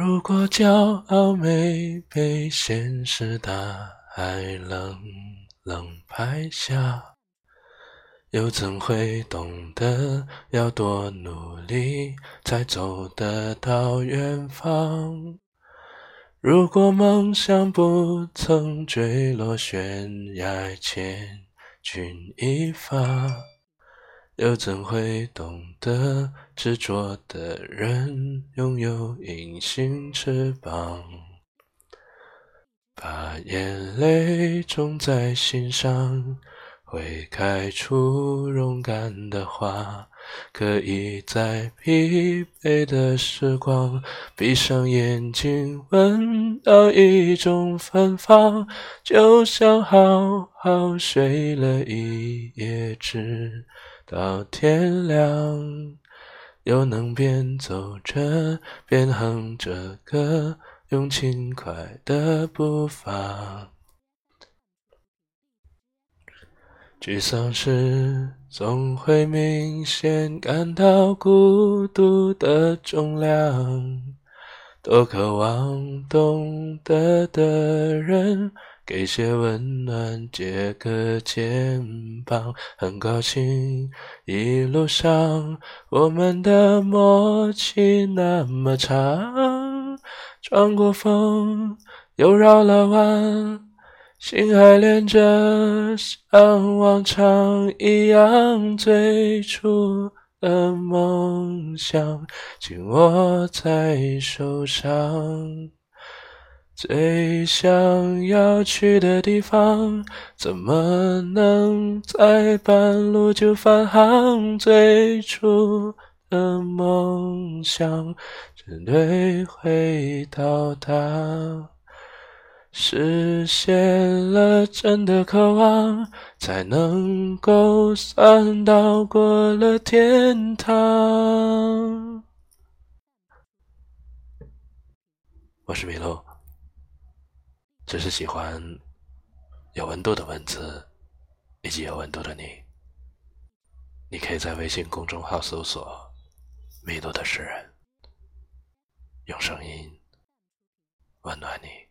如果骄傲没被现实大海冷冷拍下，又怎会懂得要多努力才走得到远方？如果梦想不曾坠落悬崖，千钧一发。又怎会懂得执着的人拥有隐形翅膀？把眼泪种在心上，会开出勇敢的花。可以在疲惫的时光，闭上眼睛，闻到一种芬芳，就像好好睡了一夜，直。到天亮，又能边走着边哼着歌，用轻快的步伐。沮丧时总会明显感到孤独的重量，多渴望懂得的人。给些温暖，借个肩膀，很高兴一路上我们的默契那么长，穿过风又绕了弯，心还连着，像往常一样，最初的梦想紧握在手上。最想要去的地方，怎么能在半路就返航？最初的梦想，绝对会到达。实现了真的渴望，才能够算到过了天堂。我是米露。只是喜欢有温度的文字，以及有温度的你。你可以在微信公众号搜索“迷路的诗人”，用声音温暖你。